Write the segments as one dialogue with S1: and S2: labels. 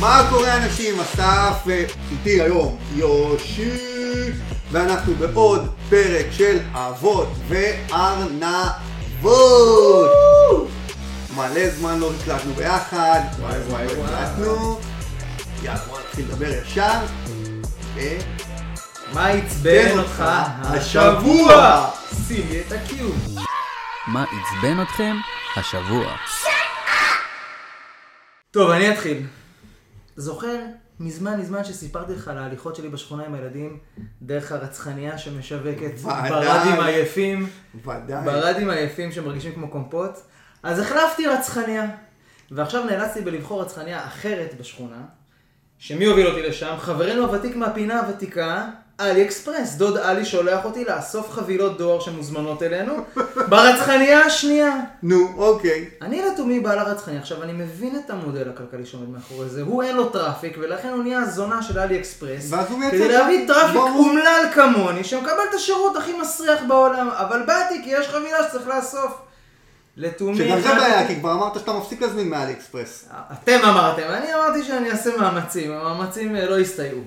S1: מה קורה אנשים? אסף אה, איתי היום יושי ואנחנו בעוד פרק של אבות וארנבות מלא זמן לא הקלטנו ביחד
S2: וואי, וואי,
S1: לא
S2: וואי.
S1: הקלטנו יאללה בוא נתחיל לדבר ישר
S2: מה עצבן אותך
S1: השבוע?
S2: לי את הקיום.
S3: מה עצבן אתכם השבוע?
S2: טוב, אני אתחיל. זוכר מזמן מזמן שסיפרתי לך על ההליכות שלי בשכונה עם הילדים, דרך הרצחניה שמשווקת
S1: ודאי.
S2: ברדים היפים,
S1: ודאי
S2: ברדים היפים שמרגישים כמו קומפוט, אז החלפתי רצחניה. ועכשיו נאלצתי בלבחור רצחניה אחרת בשכונה, שמי הוביל אותי לשם? חברנו הוותיק מהפינה הוותיקה, אלי אקספרס. דוד אלי שולח אותי לאסוף חבילות דואר שמוזמנות אלינו, ברצחניה השנייה.
S1: נו אוקיי
S2: אני לתומי בעל הרצחני, עכשיו אני מבין את המודל הכלכלי שעומד מאחורי זה, הוא אין לו traffic ולכן הוא נהיה הזונה של אלי אקספרס
S1: ואז הוא מייצר-
S2: כדי להביא
S1: traffic.
S2: אומלל כמוני שמקבל את השירות הכי מסריח בעולם, אבל באתי כי יש חבילה שצריך לאסוף. לתומי...
S1: שגם זה בעיה כי כבר אמרת שאתה מפסיק להזמין מאלי אקספרס
S2: אתם אמרתם, אני אמרתי שאני אעשה מאמצים, המאמצים אה, לא יסתייעו.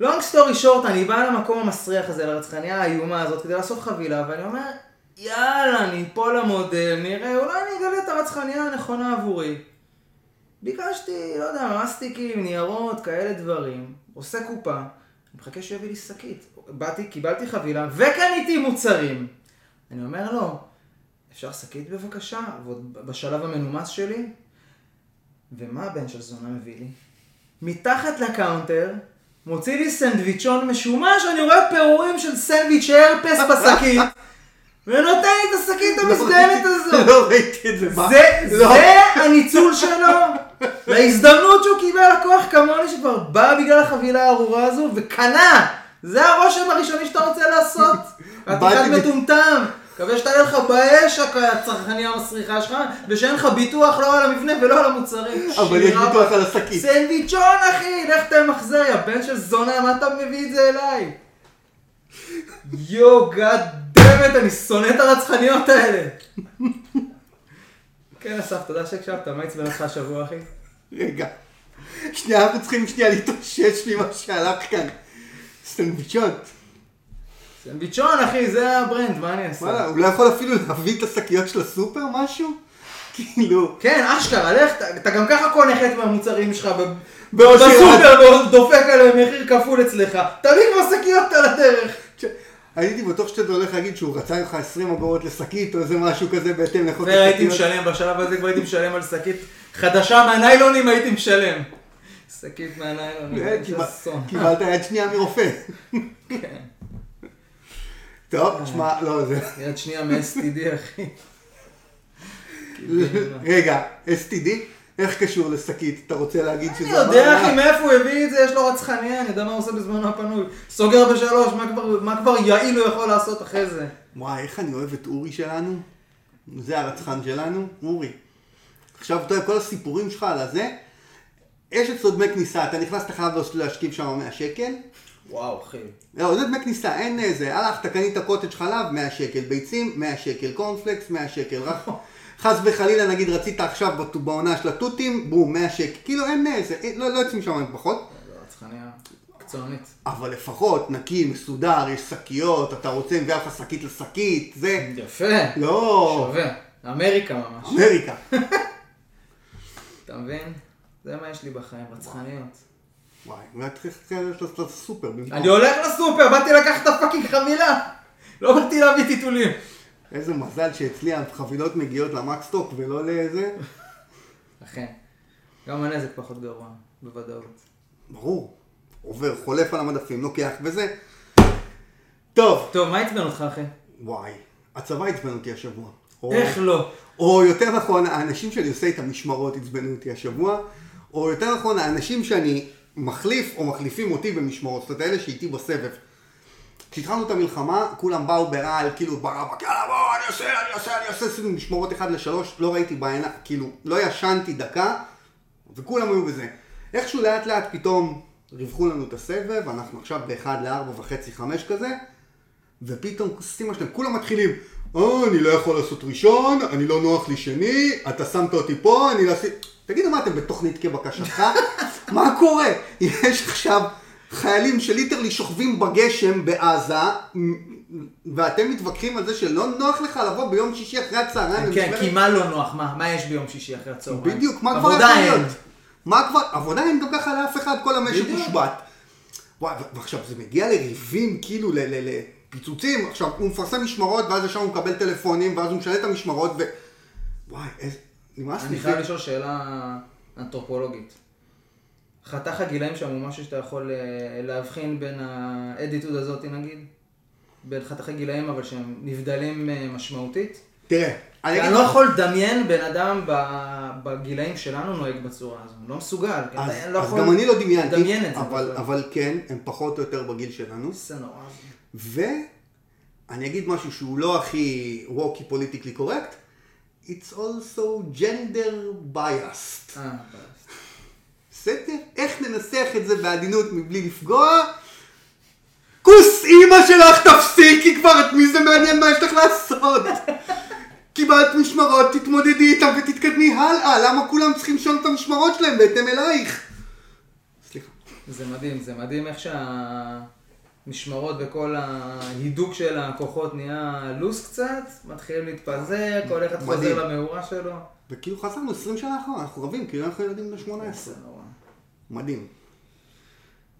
S2: לונג סטורי שורט, אני בא למקום המסריח הזה, לרצחניה האיומה הזאת, כדי לאסוף חבילה, ואני אומר, יאללה, אני אפול למודל, נראה, אולי אני אגלה את הרצחניה הנכונה עבורי. ביקשתי, לא יודע, מסטיקים, ניירות, כאלה דברים, עושה קופה, אני מחכה שיביא לי שקית. באתי, קיבלתי חבילה, וקניתי מוצרים. אני אומר לו, אפשר שקית בבקשה? ועוד בשלב המנומס שלי? ומה הבן של זונה מביא לי? מתחת ל counter, מוציא לי סנדוויצ'ון משומש, אני רואה פירורים של סנדוויץ' הרפס בשקית, ונותן לי את השקית המזדיינת הזאת.
S1: לא ראיתי את זה מה?
S2: זה,
S1: לא.
S2: הניצול שלו להזדמנות שהוא קיבל לקוח כמוני שכבר בא בגלל החבילה הארורה הזו וקנה. זה הרושם הראשוני שאתה רוצה לעשות. אתה מטומטם. מקווה שתעלה לך באש הצרכניה המסריחה שלך, ושאין לך ביטוח לא על המבנה ולא על המוצרים.
S1: אבל יש ביטוח. על השקית.
S2: סנדוויצ'ון אחי, לך תמחזר, יא בן של זונה, מה אתה מביא את זה אליי? יואו, God damn it, אני שונא את הרצחניות האלה. כן, אסף, תודה שהקשבת, מה עצבן אותך השבוע, אחי?
S1: רגע. שנייה, אנחנו צריכים שנייה להתאושש ממה שהלך כאן. סטנדוויצ'ות.
S2: סנדוויצ'ון, אחי, זה ה brand, מה אני
S1: וואלה,
S2: אעשה?
S1: הוא לא יכול אפילו להביא את השקיות של הסופר משהו? כאילו...
S2: כן, אשכרה, לך, אתה- גם ככה קונה חלק מהמוצרים שלך בסופר, דופק עליהם מחיר כפול אצלך. תביא כבר שקיות על הדרך.
S1: הייתי בטוח שאתה הולך להגיד שהוא רצה ממך 20 אגורות לשקית או איזה משהו כזה בהתאם לחוק
S2: והייתי משלם, בשלב הזה כבר הייתי משלם על שקית חדשה מהניילונים, הייתי משלם. שקית מהניילונים,
S1: אה,
S2: איזה
S1: קיבל-
S2: אסון.
S1: קיבלת יד שנייה מרופא.
S2: כן.
S1: טוב, תשמע, לא, זה...
S2: יד שנייה מ-STD, אחי.
S1: רגע, STD? איך קשור לשקית? אתה רוצה להגיד שזה...
S2: אני יודע, אחי, מאיפה הוא הביא את זה, יש לו רצחניה, אני יודע מה הוא עושה בזמנו הפנוי. סוגר בשלוש, מה כבר- יעיל הוא יכול לעשות אחרי זה?
S1: וואי, איך אני אוהב את אורי שלנו. זה הרצחן שלנו, אורי. עכשיו, אתה יודע, כל הסיפורים שלך על הזה, יש אצלו דמי כניסה, אתה נכנס, אתה חייב להשכיב שם 100 שקל.
S2: וואו, אחי.
S1: לא, זה דמי כניסה, אין איזה, הלכת, קנית קוטג' חלב, 100 שקל, ביצים, 100 שקל, קורנפלקס, 100 שקל, רק חס וחלילה, נגיד, רצית עכשיו בעונה של התותים, בום, 100 שקל, כאילו אין איזה, אין- לא, לא יוצאים שם פחות,
S2: זה רצחניה מקצוענית.
S1: אבל לפחות נקי, מסודר, יש שקיות, אתה רוצה, מביא לך שקית לשקית, זה,
S2: יפה.
S1: לא,
S2: שווה. אמריקה ממש.
S1: אמריקה.
S2: אתה מבין? זה מה יש לי בחיים, רצחניות.
S1: וואי, אולי צריך ללכת לסופר במקום.
S2: אני הולך לסופר, באתי לקחת את הפאקינג חבילה. לא באתי להביא טיטולים.
S1: איזה מזל שאצלי החבילות מגיעות למקסטוק ולא לזה.
S2: אכן. גם הנזק פחות גרוע, בוודאות.
S1: ברור. עובר, חולף על המדפים, לוקח וזה. טוב.
S2: טוב, מה עצבן אותך, אחי?
S1: וואי, הצבא עצבן אותי השבוע. או,
S2: איך לא?
S1: או יותר נכון, האנשים שאני עושה איתם משמרות עצבנו אותי השבוע. או יותר נכון, האנשים שאני מחליף או מחליפים אותי במשמרות. זאת אומרת, אלה שאיתי בסבב. כשהתחלנו את המלחמה, כולם באו ברעל, כאילו ברבק, יאללה בוא, אני עושה, אני עושה, אני עושה, עשינו משמרות אחד לשלוש, לא ראיתי בעינה, כאילו, לא ישנתי דקה, וכולם היו בזה. איכשהו לאט לאט פתאום ריווחו לנו את הסבב, אנחנו עכשיו באחד לארבע וחצי, חמש כזה, ופתאום סטימה שלהם, כולם מתחילים, אה, אני לא יכול לעשות ראשון, אני לא נוח לי שני, אתה שמת אותי פה, אני לא עשיתי... תגידו מה אתם בתוכנית כבקשתך? מה קורה? יש עכשיו חיילים שליטרלי שוכבים בגשם בעזה, ואתם מתווכחים על זה שלא נוח לך לבוא ביום שישי אחרי הצהריים
S2: כן? כי מה לא נוח? מה מה יש ביום שישי אחרי הצהריים?
S1: בדיוק, מה כבר יכול. להיות? מה כבר, עבודה אין גם ככה לאף אחד, כל המשק. מושבת. וואי, ועכשיו זה מגיע לריבים, כאילו לפיצוצים, עכשיו הוא מפרסם משמרות, ואז ישר הוא מקבל טלפונים, ואז הוא משנה את המשמרות, ו... וואי, איזה... נמאס לי.
S2: אני חייב לשאול שאלה אנתרופולוגית. חתך הגילאים שם הוא משהו שאתה יכול אה, להבחין בין האדיטוד הזאת נגיד? בין חתך הגילאים אבל שהם נבדלים אה, משמעותית?
S1: תראה, אני
S2: אני לא יכול לדמיין בן אדם בגילאים שלנו נוהג בצורה הזו, לא מסוגל.
S1: אז,
S2: לא
S1: אז
S2: יכול
S1: גם אני לא דמיינתי,
S2: את.
S1: אבל. אבל כן, הם פחות או יותר בגיל שלנו.
S2: זה נורא.
S1: ואני אגיד משהו שהוא לא הכי ווקי פוליטיקלי קורקט, it's also gender biased. בסדר? איך ננסח את זה בעדינות מבלי לפגוע? כוס אימא שלך תפסיקי כבר, את מי זה מעניין מה יש לך לעשות? קיבלת משמרות, תתמודדי איתם ותתקדמי הלאה, למה כולם צריכים לשאול את המשמרות שלהם בהתאם אלייך? סליחה.
S2: זה מדהים, זה מדהים איך שהמשמרות וכל ההידוק של הכוחות נהיה לוס קצת, מתחילים להתפזר, כל אחד. חוזר למאורה שלו.
S1: וכאילו חזרנו 20 שנה אחורה, אנחנו רבים, כאילו אנחנו ילדים בני 18. מדהים.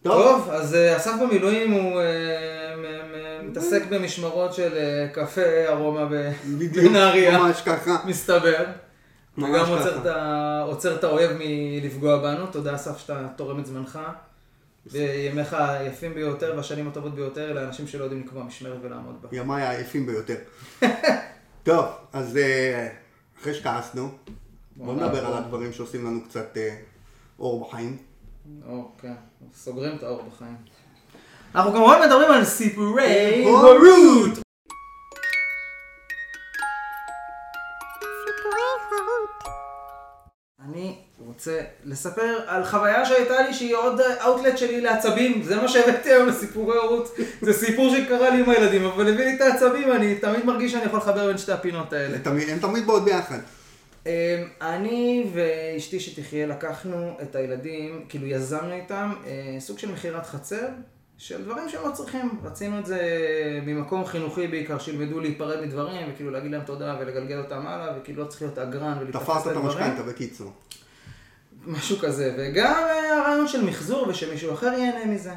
S2: טוב, אז אה, אסף במילואים הוא אה, מתעסק במשמרות של אה, קפה ארומה בנהריה,
S1: ממש ככה.
S2: מסתבר. וגם. עוצר את ה- עוצר את האויב מלפגוע בנו. תודה אסף שאתה תורם את זמנך. בימיך היפים ביותר והשנים הטובות ביותר לאנשים שלא יודעים לקבוע משמרת ולעמוד בה.
S1: ימיי העייפים ביותר. טוב, אז אה, אחרי שכעסנו, בוא
S2: בוא
S1: נדבר. על הדברים שעושים לנו קצת אה, אור בחיים.
S2: או, כן, סוגרים את האור בחיים. אנחנו כמובן מדברים על סיפורי
S1: הורות.
S2: אני רוצה לספר על חוויה שהייתה לי שהיא עוד אאוטלט שלי לעצבים, זה מה שהבאתי היום לסיפורי הורות, זה סיפור שקרה לי עם הילדים, אבל הביא לי את העצבים, אני תמיד מרגיש שאני יכול לחבר בין שתי הפינות האלה.
S1: הם תמיד באות ביחד.
S2: אמ, אני ואשתי שתחיה לקחנו את הילדים, כאילו יזמנו איתם אה, סוג של מכירת חצר של דברים שהם לא צריכים. רצינו את זה ממקום חינוכי בעיקר, שילמדו להיפרד מדברים וכאילו להגיד להם תודה ולגלגל אותם הלאה וכאילו לא צריך להיות אגרן ולהתייחס
S1: תפרת את
S2: לדברים.
S1: המשכנתה, בקיצור.
S2: משהו כזה, וגם אה, הרעיון של מחזור ושמישהו אחר ייהנה מזה.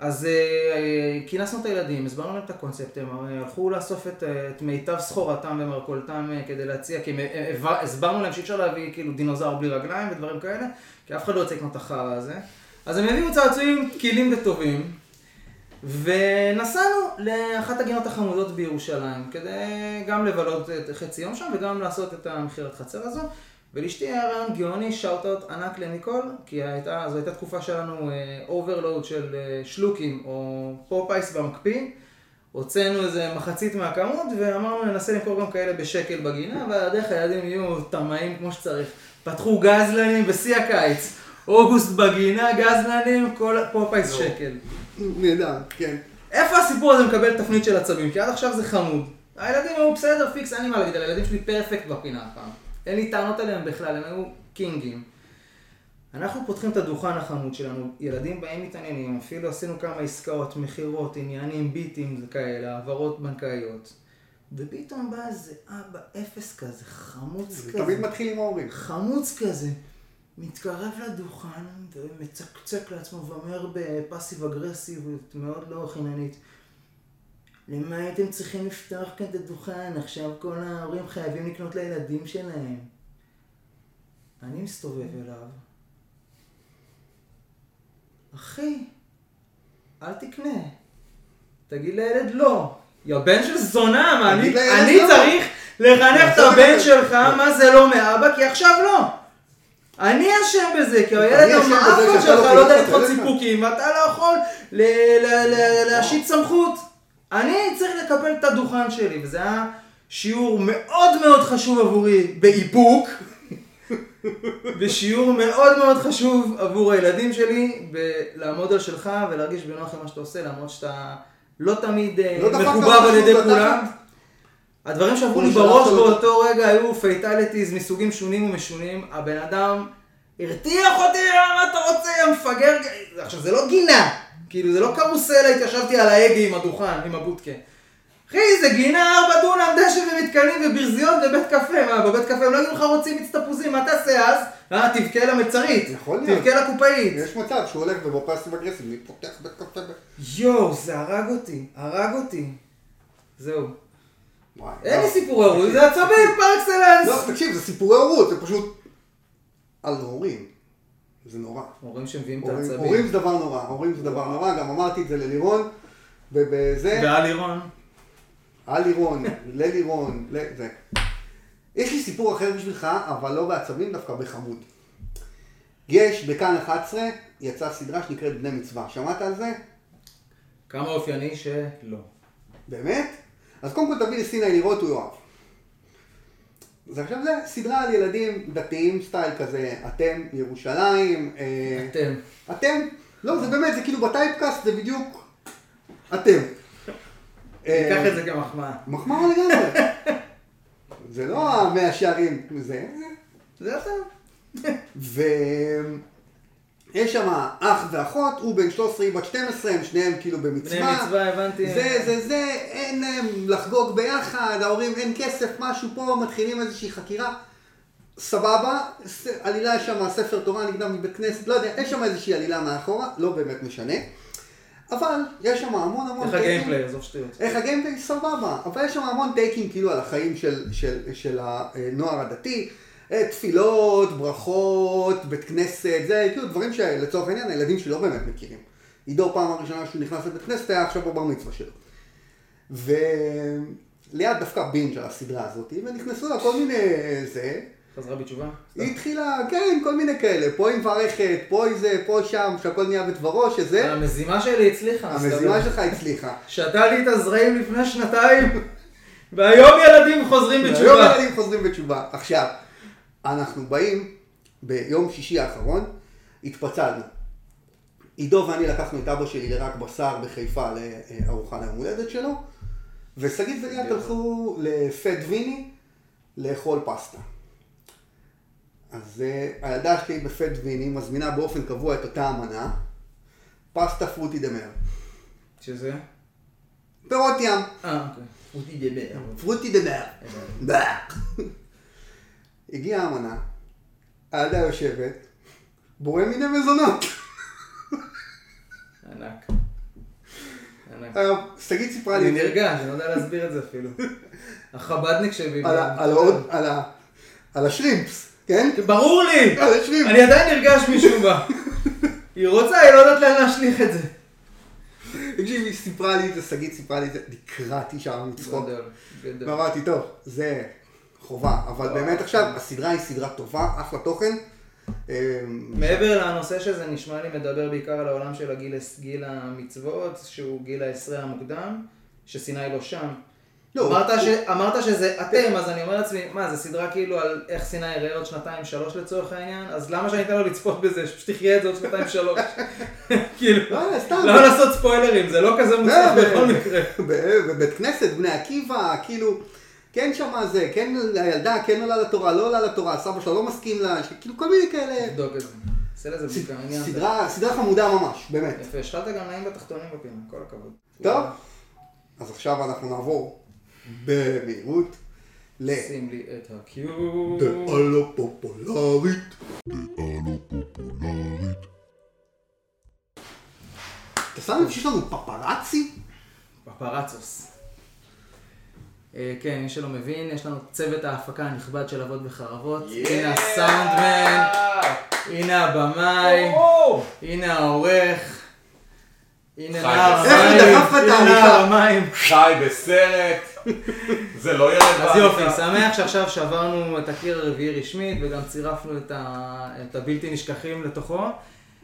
S2: אז אה, אה, כינסנו את הילדים, הסברנו להם את הקונספט, הם אה, הלכו לאסוף את, את מיטב סחורתם ומרכולתם כדי להציע, כי הסברנו להם שאי אפשר להביא כאילו דינוזאור בלי רגליים ודברים כאלה, כי אף אחד לא יוצא לקנות את החרא הזה. אז הם הביאו צעצועים תקילים וטובים, ונסענו לאחת הגינות החמודות בירושלים, כדי גם לבלות את חצי יום שם וגם לעשות את המכירת חצר הזו. ולאשתי היה רעיון גאוני, שאוט-אוט ענק לניקול, כי הייתה, זו הייתה תקופה שלנו overload של אה, שלוקים או פופאייס במקפיא. הוצאנו איזה מחצית מהכמות ואמרנו ננסה למכור גם כאלה בשקל בגינה, והדרך הילדים יהיו טמאים כמו שצריך. פתחו גזלנים בשיא הקיץ, אוגוסט בגינה, גזלנים, כל פופאייס
S1: לא.
S2: שקל.
S1: נהדר, כן.
S2: איפה הסיפור הזה מקבל תפנית של עצבים? כי עד עכשיו זה חמוד. הילדים היו בסדר, פיקס, אין לי מה להגיד הילדים שלי perfect בפינה הפעם. אין לי טענות עליהם בכלל, הם היו קינגים. אנחנו פותחים את הדוכן החמוד שלנו, ילדים באים מתעניינים, אפילו עשינו כמה עסקאות, מכירות, עניינים, ביטים כאלה, העברות בנקאיות. ופתאום בא איזה אבא אפס כזה, חמוץ
S1: זה
S2: כזה.
S1: תמיד מתחיל עם ההורים.
S2: חמוץ כזה, מתקרב לדוכן ומצקצק לעצמו ואומר ב passive אגרסיביות מאוד לא חיננית למה הייתם צריכים לפתוח כאן את הדוכן? עכשיו כל ההורים חייבים לקנות לילדים שלהם. אני מסתובב אליו. אחי, אל תקנה. תגיד לילד לא. יא בן של זונה, מה אני, אני
S1: לא.
S2: צריך לחנך את הבן. שלך מה זה לא מאבא, כי עכשיו לא. אני אשם בזה, כי הילד
S1: שאתה
S2: שלך
S1: לא
S2: לא יודע לדחות. סיפוקים, ואתה לא יכול להשית סמכות. אני צריך לקבל את הדוכן שלי, וזה היה שיעור מאוד מאוד חשוב עבורי באיפוק, ושיעור מאוד מאוד חשוב עבור הילדים שלי, בלעמוד על שלך ולהרגיש בנוח עם מה שאתה עושה, למרות שאתה לא תמיד אה,
S1: לא משהו
S2: על ידי. כולם. הדברים שעברו לי בראש
S1: אותו-
S2: באותו רגע היו fatalities מסוגים שונים ומשונים. הבן אדם הרתיח אותי, מה אתה רוצה, יא מפגר? עכשיו, זה לא גינה. כאילו, זה לא קרוסלה, התיישבתי על ההגה עם הדוכן, עם הבוטקה. אחי, זה גינה ארבע דונם, דשא ומתקנים וברזיות ובית קפה. מה, בבית קפה הם לא יגידו לך רוצים מיץ תפוזים, מה תעשה אז? אה, תבכה למלצרית.
S1: יכול להיות.
S2: תבכה לקופאית.
S1: יש מצב שהוא הולך ובפאסיב אגרסיב, מי פותח בית קפה.
S2: יואו, זה הרג אותי, הרג אותי. זהו.
S1: וואי,
S2: אין
S1: לא.
S2: לי סיפורי הורות, זה עצבים פר אקסלנס.
S1: לא, תקשיב, זה סיפורי הורות, זה פשוט... על הורים. זה נורא.
S2: הורים שמביאים את העצבים.
S1: הורים זה דבר נורא, הורים זה דבר נורא, גם אמרתי את זה ללירון, ובזה,
S2: ועל לירון.
S1: על לירון, ללירון, ל- זה. יש לי סיפור אחר בשבילך, אבל לא בעצבים, דווקא בחמוד. יש בכאן 11, יצאה סדרה שנקראת בני מצווה, שמעת על זה?
S2: כמה אופייני שלא.
S1: באמת? אז קודם כל תביא לסיני לראות, הוא יאהב. אז עכשיו זה סדרה על ילדים דתיים סטייל כזה, אתם, ירושלים, אה,
S2: אתם.
S1: אתם, לא, זה באמת, זה כאילו בטייפקאסט, זה בדיוק אתם. אה,
S2: קח את זה כמחמאה.
S1: מחמאה לגמרי. זה לא המאה שערים, זה...
S2: זה אתה.
S1: ויש שם אח ואחות, הוא בן 13, היא בת 12, הם שניהם כאילו
S2: בני
S1: במצווה.
S2: מצווה, הבנתי.
S1: זה, זה, זה, אין להם לחגוג ביחד, ההורים אין כסף, משהו פה, מתחילים איזושהי חקירה. סבבה, עלילה יש שם ספר תורה נגדם מבית כנסת, לא יודע, יש שם איזושהי עלילה מאחורה, לא באמת משנה. אבל יש שם המון המון
S2: איך הגיימפליי, עזוב שטויות.
S1: איך הגיימפליי סבבה, אבל יש שם המון טייקים כאילו על החיים של, של, של הנוער הדתי, תפילות, ברכות, בית כנסת, זה כאילו דברים שלצורך העניין הילדים שלי לא באמת מכירים. עידו פעם הראשונה שהוא נכנס לבית כנסת היה עכשיו בבר מצווה שלו. וליד דווקא בינג' על הסדרה הזאת, ונכנסו לה כל מיני זה,
S2: חזרה בתשובה?
S1: היא התחילה, כן, כל מיני כאלה, פה היא מברכת, פה היא זה, פה שם, שהכל נהיה בדברו, שזה,
S2: המזימה שלי הצליחה.
S1: המזימה. שלך הצליחה.
S2: שתה לי את הזרעים לפני שנתיים, והיום ילדים חוזרים בתשובה.
S1: ילדים חוזרים בתשובה. עכשיו, אנחנו באים, ביום שישי האחרון, התפצלנו. עידו ואני לקחנו את אבא שלי לרק בשר בחיפה לארוחה ליום הולדת שלו, ושגית וליאת הלכו לפט ויני לאכול פסטה. אז אה, הילדה שלי בפט ויני מזמינה באופן קבוע את אותה המנה, פסטה פרוטי דה מר.
S2: שזה?
S1: פירות ים,
S2: אה, אוקיי.
S1: פרוטי דה מר. באק. הגיעה המנה, הילדה יושבת, בורא מיני מזונות.
S2: ענק. ענק.
S1: עכשיו, שגית סיפרה לי
S2: אני נרגש, אני לא יודע להסביר את זה אפילו. החבדניק שבי.
S1: על השרימפס, כן?
S2: ברור לי!
S1: על השרימפס.
S2: אני עדיין נרגש משום מה. היא רוצה, היא לא יודעת לאן להשליך את זה.
S1: תקשיב, היא סיפרה לי את זה, שגית סיפרה לי את זה, נקרעתי שם מצחוק.
S2: גדול, גדול.
S1: ואמרתי, טוב, זה חובה, אבל
S2: וואו.
S1: באמת עכשיו, הסדרה היא סדרה טובה, אחלה תוכן. אה,
S2: מעבר לנושא שזה נשמע לי מדבר בעיקר על העולם של הגיל, גיל המצוות, שהוא גיל העשרה המוקדם, שסיני לא שם.
S1: לא,
S2: אמרת,
S1: הוא-
S2: ש... אמרת שזה אתם, אז אני אומר לעצמי, מה, זה סדרה כאילו על איך סיני יראה עוד שנתיים שלוש לצורך העניין? אז למה שאני אתן לו לצפות בזה, שפשוט יחיה את זה עוד שנתיים שלוש? כאילו,
S1: לא, לא.
S2: למה לעשות ספוילרים? זה לא כזה מוצלח בכל מקרה.
S1: בבית כנסת, בני עקיבא, כאילו, כן שמה זה, כן הילדה, כן עולה לתורה, לא עולה לתורה, סבא שלה לא מסכים לה, כאילו כל מיני כאלה.
S2: תבדוק את זה. עשה לזה בדיקה, עניין.
S1: סדרה, סדרה חמודה ממש, באמת.
S2: יפה, השחלת גם נעים בתחתונים בפינה, כל הכבוד.
S1: טוב, אז עכשיו אנחנו נעבור במהירות ל...
S2: שים לי את הקיו.
S1: דעה לא פופולרית. אתה שם לב שיש לנו פפרצי?
S2: פפרצוס. אה, כן, מי שלא מבין, יש לנו צוות ההפקה הנכבד של אבות וחרבות. הנה הסאונדמן, הנה הבמאי, הנה העורך, הנה נער. המים,
S1: את
S2: הנה? נער.
S4: חי בסרט, זה לא ילד
S2: אז יופי,
S4: בעריכה.
S2: שמח שעכשיו שברנו את הקיר הרביעי רשמית וגם צירפנו את ה- את הבלתי נשכחים לתוכו.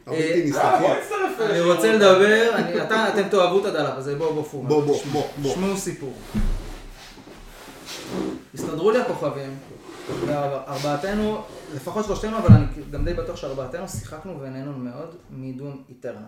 S1: הבלתי
S2: אה.
S4: אה.
S2: אני. רוצה לדבר, אתם תאהבו את הדלף הזה, בואו בואו פומה.
S1: בוא, בוא, בוא, בוא.
S2: שמעו סיפור. הסתדרו לי הכוכבים, וארבעתנו, לפחות שלושתנו, אבל אני גם די בטוח שארבעתנו שיחקנו ונהנו מאוד מדום איטרנל.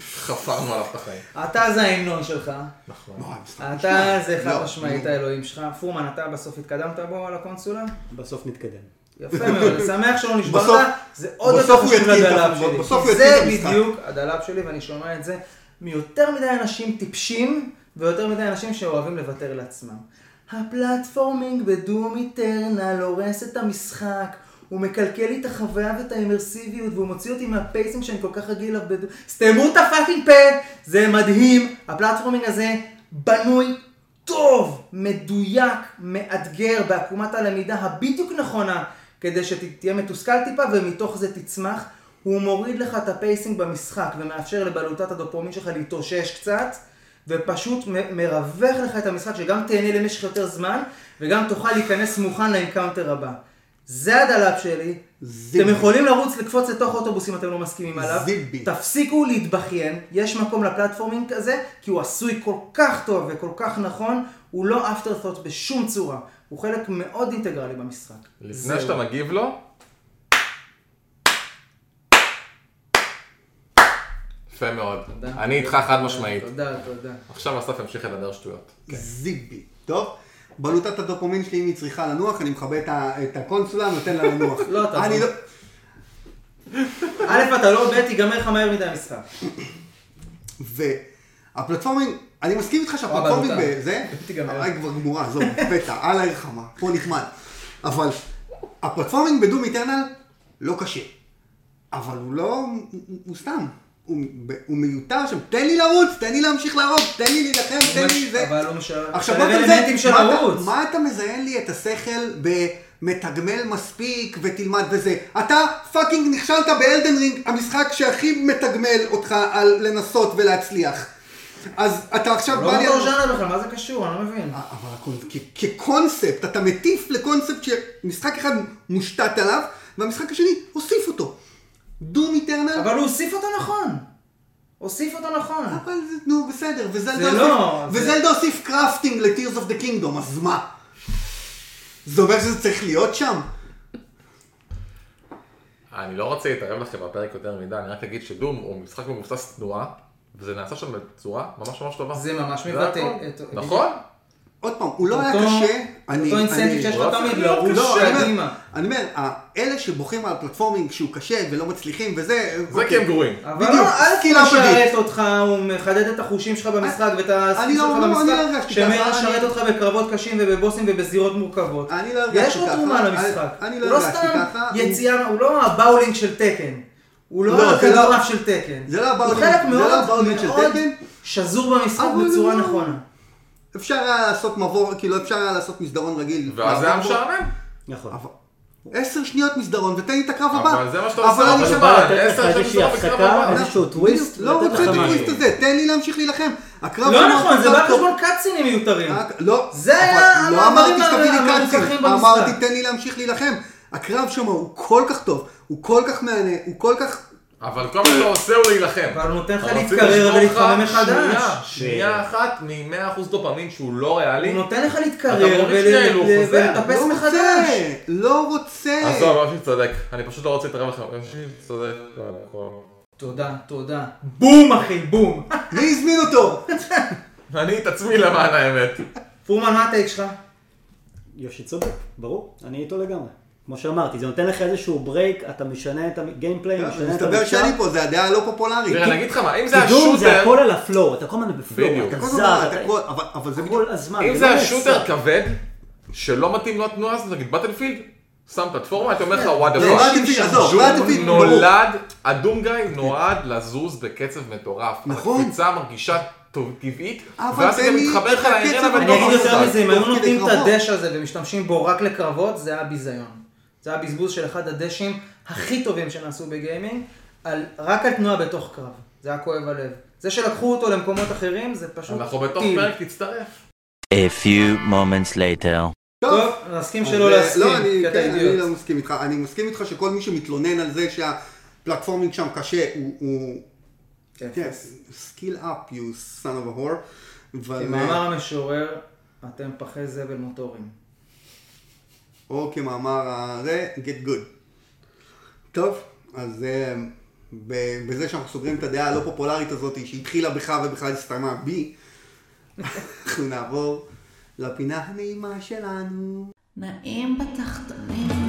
S4: חפרנו עליו את החיים.
S2: אתה זה ההמנון שלך.
S4: נכון.
S1: משחק
S2: אתה. זה חד
S1: לא,
S2: משמעית
S1: לא.
S2: האלוהים שלך. פורמן, אתה בסוף התקדמת בו על הקונסולה?
S5: בסוף נתקדם.
S2: יפה מאוד, אני שמח שלא נשברת, זה עוד יותר חשוב לדלאפ שלי. זה. בדיוק הדלאפ שלי, ואני שומע את זה מיותר מדי אנשים טיפשים, ויותר מדי אנשים שאוהבים לוותר לעצמם. ה platforming ב Doom Eternal הורס את המשחק. הוא מקלקל לי את החוויה ואת האמרסיביות, והוא מוציא אותי מה pacing שאני כל כך רגיל אליו ב Doom... סתמו את ה fucking פה! זה מדהים! ה platforming הזה בנוי טוב, מדויק, מאתגר, בעקומת הלמידה הבדיוק נכונה, כדי שתהיה מתוסכל טיפה ומתוך זה תצמח. הוא מוריד לך את ה pacing במשחק ומאפשר לבלוטת הדופמין שלך להתאושש קצת, ופשוט מ- מרווח לך את המשחק, שגם תהנה למשך יותר זמן, וגם תוכל להיכנס מוכן ל encounter הבא. זה הדלאפ שלי.
S1: זיבי.
S2: אתם יכולים לרוץ לקפוץ לתוך אוטובוס אם אתם לא מסכימים עליו.
S1: זיבי.
S2: תפסיקו להתבכיין, יש מקום ל platforming הזה, כי הוא עשוי כל כך טוב וכל כך נכון, הוא לא afterthought בשום צורה. הוא חלק מאוד אינטגרלי במשחק.
S4: לפני
S2: זהו.
S4: שאתה מגיב לו, יפה מאוד.
S2: תודה.
S4: אני איתך חד משמעית.
S2: תודה, תודה.
S4: עכשיו אסף ימשיך לדבר שטויות.
S1: זיבי. טוב? בלוטת הדופמין שלי, אם היא צריכה לנוח, אני מכבה את הקונסולה, נותן לה לנוח.
S2: לא, אתה
S1: אני
S2: לא. א', אתה לא ב', ייגמר לך מהר מדי המשחק.
S1: וה platforming, אני מסכים איתך שה platforming
S2: הבלוטה.
S1: בזה,
S2: תיגמר.
S1: הרי כבר גמורה, עזוב, בטא, על הרחמה, פה נחמד. אבל ה platforming ב Doom Eternal לא קשה. אבל הוא לא, הוא סתם. הוא, הוא מיותר שם, תן לי לרוץ, תן לי להמשיך להרוג, תן לי להילחם, תן לי זה.
S2: אבל הוא משלב
S1: עכשיו מה אתה מזיין, מה. אתה- מה אתה מזיין לי את השכל במתגמל מספיק ותלמד וזה? אתה fucking נכשלת ב Elden Ring, המשחק שהכי מתגמל אותך על לנסות ולהצליח. אז אתה עכשיו
S2: לא
S1: בא לי...
S2: באותו ז'אנר בכלל, מה זה קשור? אני לא מבין.
S1: אבל הקונ- כ- כקונספט, אתה מטיף לקונספט שמשחק אחד מושתת עליו, והמשחק השני הוסיף אותו. דום איטרנל,
S2: אבל הוא הוסיף אותו נכון. הוסיף אותו נכון.
S1: אבל זה, נו, בסדר, וזלדה
S2: זה
S1: הוסיף,
S2: לא, זה-
S1: וזלדה הוסיף קרפטינג ל-Tears of the Kingdom, אז מה? זה אומר שזה צריך להיות שם?
S4: אני לא רוצה להתערב לכם בפרק יותר מדי, אני רק אגיד שדום הוא משחק מבוסס תנועה, וזה נעשה שם בצורה ממש ממש טובה.
S2: זה ממש
S4: זה
S2: מבטא
S4: נכון?
S1: עוד פעם, הוא לא היה קשה, אני...
S2: אותו אינסנטיב
S1: אני-
S2: שיש
S4: הוא
S2: לך
S4: לא
S2: תמיד לרוץ
S1: לא, אני אומר-
S2: קדימה.
S1: אני אומר, אלה שבוכים על פלטפורמינג שהוא קשה ולא מצליחים וזה...
S4: זה
S1: אוקיי.
S4: כי הם גרועים.
S2: אבל
S1: בדיוק,
S2: לא, א'
S1: סקיל
S2: הוא
S1: אפגרייד.
S2: משרת אותך, הוא מחדד את החושים שלך במשחק ואת
S1: אני לא-
S2: שלך
S1: לא, אני לא
S2: במשחק,
S1: ככה, אני-
S2: אותך בקרבות קשים ובבוסים ובזירות מורכבות.
S1: אני לא הרגשתי
S2: יש לו
S1: ככה.
S2: תרומה
S1: אני-
S2: למשחק.
S1: אני
S2: הוא
S1: לא
S2: לא
S1: הרגשתי
S2: סתם
S1: ככה.
S2: יציאה, הוא לא הבאולינג של תקן. הוא
S1: לא,
S2: לא
S1: לא-
S2: של תקן.
S1: זה לא
S2: הוא
S1: הבאולינג-
S2: חלק
S1: זה לא
S2: מאוד
S1: הבאולינג של
S2: מאוד
S1: תקן.
S2: שזור במשחק בצורה
S1: לא.
S2: נכונה.
S1: אפשר היה לעשות מבוא, כאילו אפשר היה לעשות מסדרון רגיל.
S4: ואז זה היה. משעמם.
S5: נכון.
S1: עשר שניות מסדרון ותן לי את הקרב הבא.
S4: אבל זה מה שאתה עושה,
S1: אבל אני
S4: אבל
S1: שם-
S4: זה
S5: בא
S4: בא,
S5: לתת
S4: עשר
S5: איזושהי
S4: לא בקרב הבא.
S5: איזשהו טוויסט,
S1: לא רוצה את הטוויסט. הזה, תן לי להמשיך להילחם. הקרב
S2: לא נכון, זה
S1: כל
S2: בא על חשבון קאצינים מיותרים.
S1: רק- לא,
S2: זה
S1: אבל
S2: היה
S1: לא אמרתי שתביא לי
S2: במשחק.
S1: אמרתי תן לי להמשיך להילחם. הקרב שם הוא כל כך טוב, הוא כל כך מהנה, הוא כל כך...
S4: אבל כל מה שאתה עושה הוא להילחם.
S2: אבל הוא נותן לך להתקרר ולהתחמם
S4: לך
S2: מחדש.
S4: שנייה, אחת מ-100% דופמין שהוא לא ריאלי.
S2: הוא נותן לך להתקרר. ולטפס
S1: לא
S2: מחדש.
S1: רוצה, לא רוצה.
S4: עזוב, אושי צודק. אני פשוט לא רוצה להתערב לכם. אושי צודק. לא, לא,
S2: תודה, תודה. בום אחי, בום.
S1: מי הזמין אותו?
S4: אני את עצמי למען האמת.
S2: פורמן, מה הטייק שלך?
S5: יושי צודק, ברור, אני איתו לגמרי. כמו שאמרתי, זה נותן לך איזשהו ברייק, אתה משנה את הגיימפליי, משנה את
S1: מסתבר
S5: המקשה.
S1: שאני פה, זה הדעה הלא פופולרית.
S4: תראה, אני אגיד לך מה, אם זה
S5: קידום זה
S4: השוטר,
S5: הכל על הפלואו, אתה כל הזמן בפלואו. אתה זר,
S1: הזמן,
S5: אתה
S1: כל- אבל- אבל זה.
S5: כל הזמן.
S4: אם
S5: זה לא
S4: השוטר. כבד, שלא מתאים לו התנועה הזאת, נגיד בטלפילד, שם פלטפורמה, הייתי אומר לך וואט דה
S1: לא, ברור.
S4: נולד, הדומגאי נועד לזוז בקצב מטורף.
S1: נכון.
S4: הקפיצה מרגישה טבעית,
S1: אבל
S4: ואז זה מתחבר לך לארנה
S1: הקצב,
S2: אני אגיד יותר
S4: המשחק.
S2: מזה, אם היו נותנים את
S1: קרבות.
S2: הדש הזה ומשתמשים בו רק לקרבות, זה היה ביזיון. זה היה בזבוז של אחד הדשים הכי טובים שנעשו ב gaming, על- רק על תנועה בתוך קרב. זה היה כואב הלב. זה שלקחו אותו למקומות אחרים, זה פשוט
S4: אנחנו בתוך
S2: טיל.
S4: פרק, תצטרף.
S3: A few moments later.
S2: טוב, נסכים שלא
S1: אה,
S2: להסכים,
S1: לא, אני,
S2: כי אתה
S1: כן, אני
S2: אידיוט.
S1: לא מסכים איתך. אני מסכים איתך שכל מי שמתלונן על זה שה platforming שם קשה, הוא... הוא...
S2: כן.
S1: skill up, you son of a whore. אבל, אה,
S2: כמאמר המשורר, אתם פחי זבל מוטורים.
S1: או כמאמר הזה, get good. טוב, אז אה, בזה שאנחנו סוגרים את הדעה הלא פופולרית הזאת שהתחילה בך ובכלל הסתיימה בי, אנחנו נעבור לפינה הנעימה שלנו.
S6: נעים בתחתונים.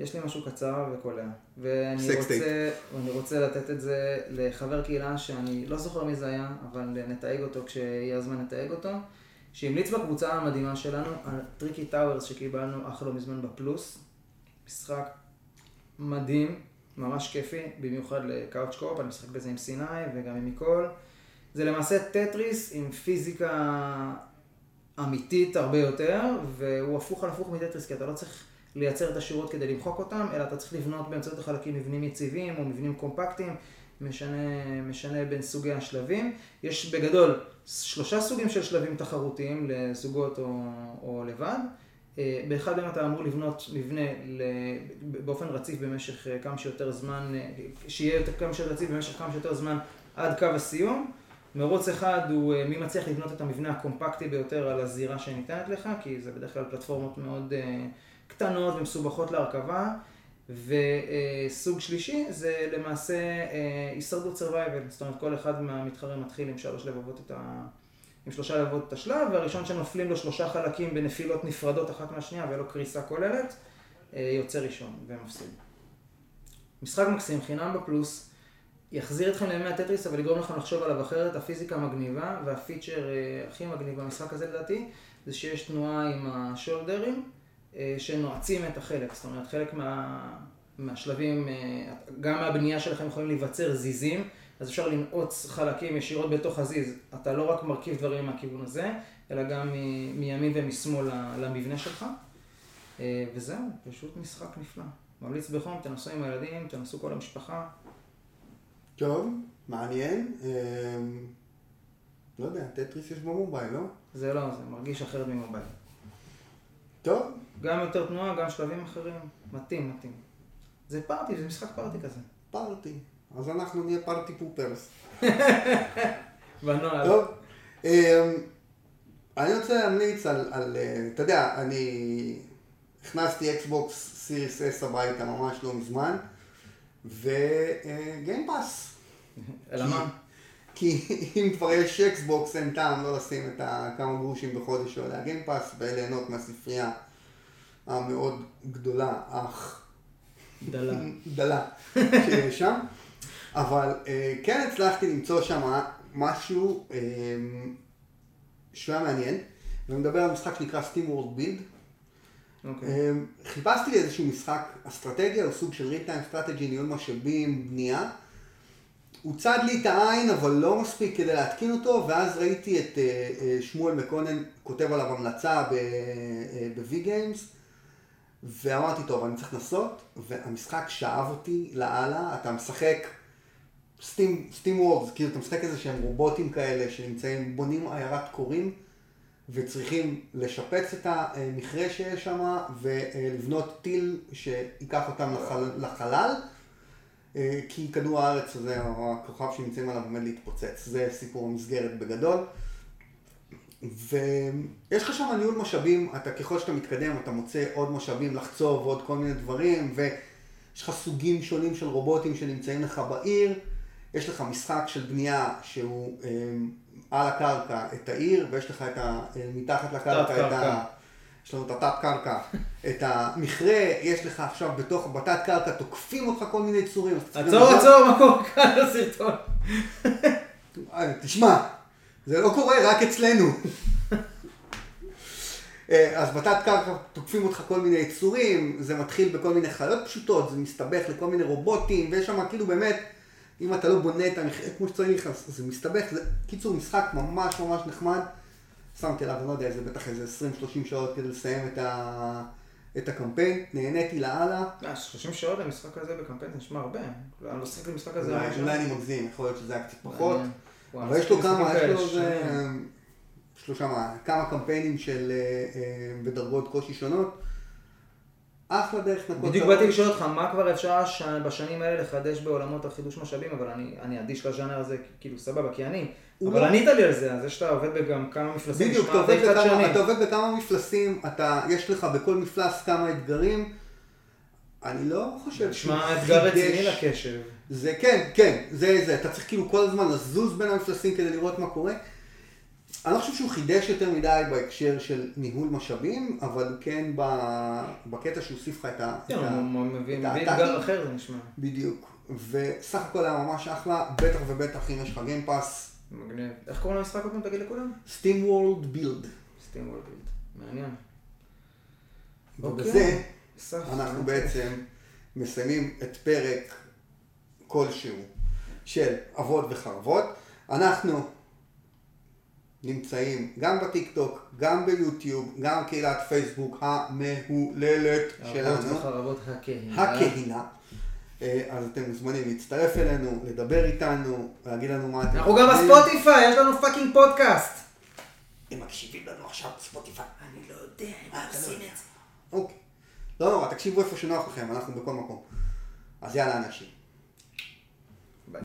S2: יש לי משהו קצר וקולע, ואני. רוצה, ואני רוצה לתת את זה לחבר קהילה שאני לא זוכר מי זה היה, אבל נתייג אותו כשיהיה הזמן נתייג אותו, שהמליץ בקבוצה המדהימה שלנו על Tricky Towers שקיבלנו אך לא מזמן בפלוס. משחק מדהים, ממש כיפי, במיוחד ל couch co-op, אני משחק בזה עם סיני וגם עם מיקול. זה למעשה טטריס עם פיזיקה אמיתית הרבה יותר, והוא הפוך על הפוך מטטריס, כי אתה לא צריך לייצר את השורות כדי למחוק אותם, אלא אתה צריך לבנות באמצעות החלקים מבנים יציבים או מבנים קומפקטיים, משנה, משנה בין סוגי השלבים. יש בגדול שלושה סוגים של שלבים תחרותיים לזוגות או, או לבד. אה, באחד מהם אתה אמור לבנות מבנה באופן רציף במשך אה, כמה שיותר זמן, אה, שיהיה כמה שיותר רציף במשך כמה שיותר זמן עד קו הסיום. מרוץ אחד הוא אה, מי מצליח לבנות את המבנה הקומפקטי ביותר על הזירה שניתנת לך, כי זה בדרך כלל פלטפורמות מאוד אה, קטנות ומסובכות להרכבה. וסוג שלישי זה למעשה אה, הישרדות survival, זאת אומרת כל אחד מהמתחרים מתחיל עם שלוש לבבות את ה... עם שלושה לבבות את השלב, והראשון שנופלים לו שלושה חלקים בנפילות נפרדות אחת מהשנייה ולא קריסה כוללת, אה, יוצא ראשון ומפסיד. משחק מקסים, חינם בפלוס, יחזיר אתכם לימי הטטריס, אבל יגרום לכם לחשוב עליו אחרת. הפיזיקה מגניבה, והפיצ'ר אה, הכי מגניב במשחק הזה לדעתי, זה שיש תנועה עם השולדרים, אה, שנועצים את החלק. זאת אומרת, חלק מה, מהשלבים, אה, גם מהבנייה שלכם יכולים להיווצר זיזים, אז אפשר לנעוץ חלקים ישירות בתוך הזיז. אתה לא רק מרכיב דברים מהכיוון הזה, אלא גם מ- מימין ומשמאל למבנה שלך. וזהו, פשוט משחק נפלא. ממליץ בחום, תנסו עם הילדים, תנסו כל המשפחה.
S1: טוב, מעניין. אמ, לא יודע, טטריס יש ב mobile, לא?
S2: זה לא, זה מרגיש אחרת מ mobile.
S1: טוב,
S2: גם יותר תנועה, גם שלבים אחרים. מתאים, מתאים. זה party, זה משחק party כזה.
S1: party. אז אנחנו נהיה party poopers.
S2: בנוהל.
S1: טוב, אמ, אני רוצה להמליץ על, אה, אתה יודע, אני הכנסתי Xbox Series S הביתה ממש לא מזמן, ו Game Pass.
S2: אלא מה?
S1: כי אם כבר יש אקסבוקס אין טעם לא לשים את הכמה גרושים בחודש שעולה הגיימפאס וליהנות מהספרייה המאוד גדולה, אך
S5: דלה.
S1: דלה שיש שם. אבל אה, כן הצלחתי למצוא שם משהו אה, שהוא היה מעניין, ואני מדבר על משחק שנקרא Steam World Build.
S2: אוקיי.
S1: אה, חיפשתי לי איזשהו משחק אסטרטגיה או סוג של time strategy, ניהול משאבים, בנייה. הוא צד לי את העין, אבל לא מספיק כדי להתקין אותו, ואז ראיתי את אה, אה, שמואל מקונן כותב עליו המלצה ב-V Games, ואמרתי, טוב, אני צריך לנסות, והמשחק שאב אותי לאללה, אתה משחק סטים, סטים וורס, כאילו אתה משחק איזה שהם רובוטים כאלה שנמצאים, בונים עיירת קורים, וצריכים לשפץ את המכרה שיש שם, ולבנות טיל שייקח אותם לחל, לחלל. אה, כי כדור הארץ הזה, או הכוכב שנמצאים עליו עומד להתפוצץ. זה סיפור המסגרת בגדול. ויש לך שם ניהול משאבים, אתה ככל שאתה מתקדם אתה מוצא עוד משאבים לחצוב ועוד כל מיני דברים, ויש לך סוגים שונים של רובוטים שנמצאים לך בעיר, יש לך משחק של בנייה שהוא אה, על הקרקע את העיר, ויש לך את ה... אה, מתחת לקרקע את. ה... יש לנו את התת קרקע, את המכרה, יש לך עכשיו בתוך, בתת קרקע תוקפים אותך כל מיני צורים.
S2: עצור, עצור, מה קורה כאן בסרטון?
S1: אה, תשמע, זה לא קורה רק אצלנו. אה, אז בתת קרקע תוקפים אותך כל מיני יצורים, זה מתחיל בכל מיני חיות פשוטות, זה מסתבך לכל מיני רובוטים, ויש שם כאילו באמת, אם אתה לא בונה את המכרה כמו שצריך, אז זה מסתבך, זה קיצור משחק ממש ממש נחמד. שמתי עליו, לא יודע, איזה בטח איזה 20-30 שעות כדי לסיים את, ה... את הקמפיין, נהניתי לאללה.
S2: אה, 30 שעות למשחק הזה בקמפיין זה נשמע הרבה. אני לא שיחק במשחק הזה.
S1: אולי. אני מגזים, יכול להיות שזה היה קצת פחות. אבל יש לו כמה, יש לו איזה, לו שם כמה קמפיינים של, אה, אה, בדרגות קושי שונות. אחלה דרך לנקות
S2: בדיוק. באתי לשאול אותך, מה כבר אפשר בשנים האלה לחדש בעולמות החידוש משאבים, אבל אני, אני אדיש לז'אנר הזה, כאילו סבבה, כי אני. אבל
S1: לא-
S2: ענית לי על זה, על זה שאתה עובד בגם כמה מפלסים,
S1: בדיוק, אתה עובד, בכמה. אתה עובד בכמה מפלסים, אתה, יש לך בכל מפלס כמה אתגרים. אני לא חושב
S2: נשמע אתגר
S1: חידש-
S2: רציני לקשב.
S1: זה כן, כן, זה זה, אתה צריך כאילו כל הזמן לזוז בין המפלסים כדי לראות מה קורה. אני לא חושב שהוא חידש יותר מדי בהקשר של ניהול משאבים, אבל כן בקטע שהוא הוסיף לך את ה...
S2: כן, הוא מביא. אתגר אחר זה נשמע.
S1: בדיוק. וסך הכל היה ממש אחלה, בטח ובטח אם יש לך Game Pass,
S2: מגניב. איך קוראים למשחק עוד פעם? תגיד לכולם?
S1: SteamWorld Build.
S2: SteamWorld Build. מעניין.
S1: ובזה
S2: אוקיי.
S1: אנחנו. בעצם מסיימים את פרק כלשהו של אבות וחרבות. אנחנו נמצאים גם בטיקטוק, גם ביוטיוב, גם קהילת פייסבוק המהוללת שלנו,
S2: וחרבות הקהילה.
S1: הקהילה. אה, אז אתם מוזמנים להצטרף אלינו, לדבר איתנו, להגיד לנו מה אתם
S2: אנחנו גם. בספוטיפיי, יש לנו fucking פודקאסט.
S1: הם מקשיבים לנו עכשיו בספוטיפיי.
S2: אני לא יודע, הם עושים את זה.
S1: אוקיי. לא נורא, תקשיבו איפה שנוח לכם, אנחנו בכל מקום. אז יאללה אנשים.